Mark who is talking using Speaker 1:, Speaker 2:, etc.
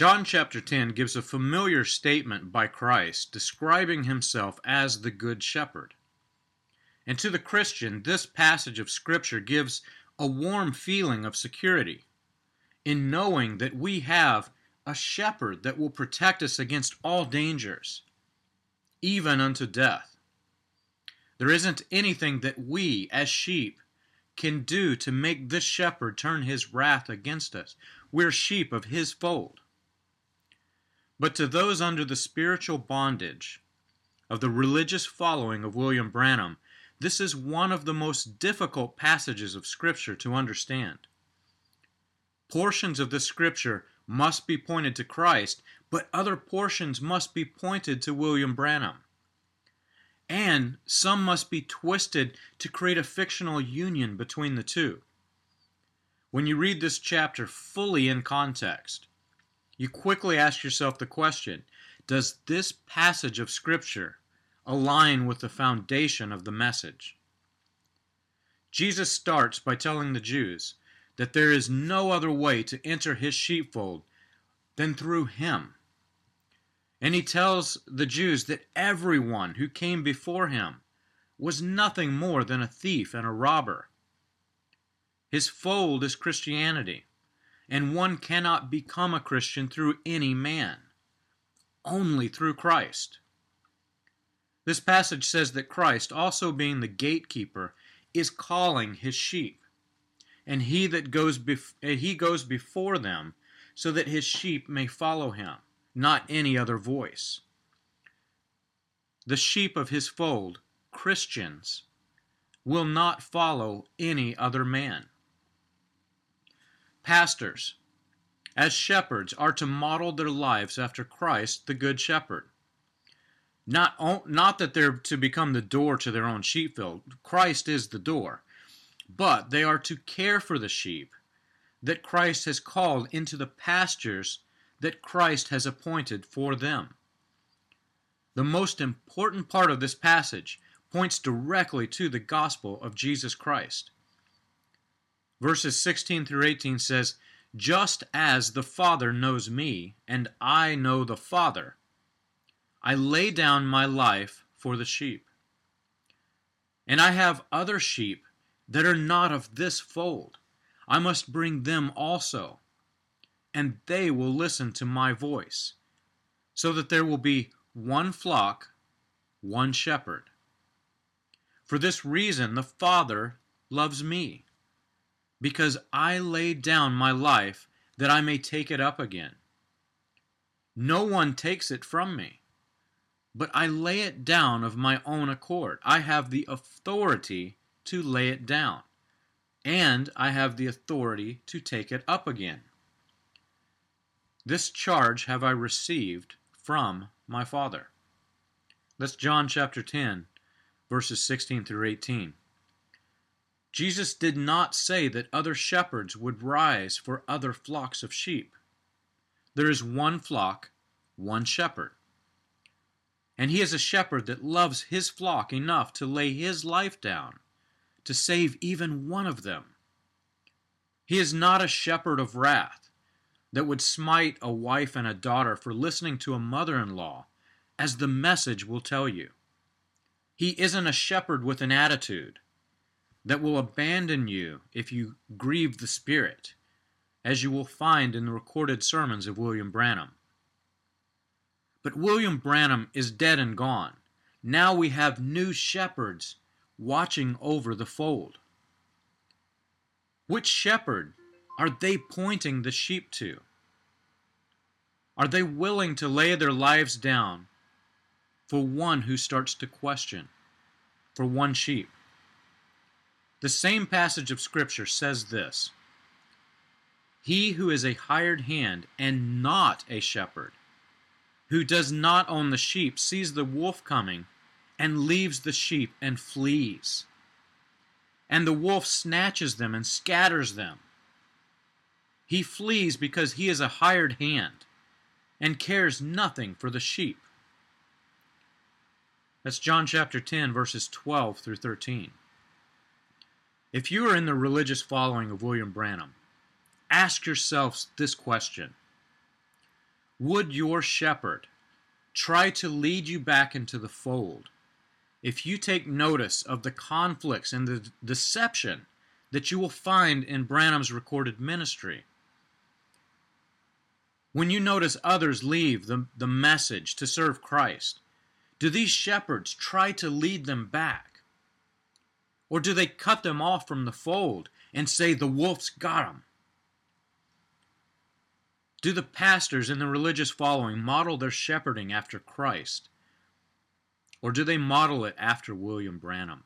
Speaker 1: John chapter 10 gives a familiar statement by Christ describing himself as the Good Shepherd. And to the Christian, this passage of Scripture gives a warm feeling of security in knowing that we have a shepherd that will protect us against all dangers, even unto death. There isn't anything that we, as sheep, can do to make this shepherd turn his wrath against us. We're sheep of his fold. But to those under the spiritual bondage of the religious following of William Branham, this is one of the most difficult passages of Scripture to understand. Portions of the Scripture must be pointed to Christ, but other portions must be pointed to William Branham. And some must be twisted to create a fictional union between the two. When you read this chapter fully in context, you quickly ask yourself the question Does this passage of Scripture align with the foundation of the message? Jesus starts by telling the Jews that there is no other way to enter his sheepfold than through him. And he tells the Jews that everyone who came before him was nothing more than a thief and a robber. His fold is Christianity and one cannot become a Christian through any man, only through Christ. This passage says that Christ, also being the gatekeeper, is calling his sheep, and he that goes bef- he goes before them, so that his sheep may follow him, not any other voice. The sheep of his fold, Christians, will not follow any other man. Pastors, as shepherds, are to model their lives after Christ, the Good Shepherd. Not, not that they're to become the door to their own sheepfold, Christ is the door, but they are to care for the sheep that Christ has called into the pastures that Christ has appointed for them. The most important part of this passage points directly to the gospel of Jesus Christ. Verses 16 through 18 says, Just as the Father knows me, and I know the Father, I lay down my life for the sheep. And I have other sheep that are not of this fold. I must bring them also, and they will listen to my voice, so that there will be one flock, one shepherd. For this reason, the Father loves me because I laid down my life that I may take it up again. No one takes it from me, but I lay it down of my own accord. I have the authority to lay it down, and I have the authority to take it up again. This charge have I received from my Father. That's John chapter 10, verses 16 through 18. Jesus did not say that other shepherds would rise for other flocks of sheep. There is one flock, one shepherd. And he is a shepherd that loves his flock enough to lay his life down to save even one of them. He is not a shepherd of wrath that would smite a wife and a daughter for listening to a mother in law, as the message will tell you. He isn't a shepherd with an attitude that will abandon you if you grieve the Spirit, as you will find in the recorded sermons of William Branham. But William Branham is dead and gone. Now we have new shepherds watching over the fold. Which shepherd are they pointing the sheep to? Are they willing to lay their lives down for one who starts to question, for one sheep? The same passage of Scripture says this He who is a hired hand and not a shepherd, who does not own the sheep, sees the wolf coming and leaves the sheep and flees. And the wolf snatches them and scatters them. He flees because he is a hired hand and cares nothing for the sheep. That's John chapter 10, verses 12 through 13. If you are in the religious following of William Branham, ask yourselves this question Would your shepherd try to lead you back into the fold if you take notice of the conflicts and the deception that you will find in Branham's recorded ministry? When you notice others leave the, the message to serve Christ, do these shepherds try to lead them back? Or do they cut them off from the fold and say the wolf's got them? Do the pastors and the religious following model their shepherding after Christ? Or do they model it after William Branham?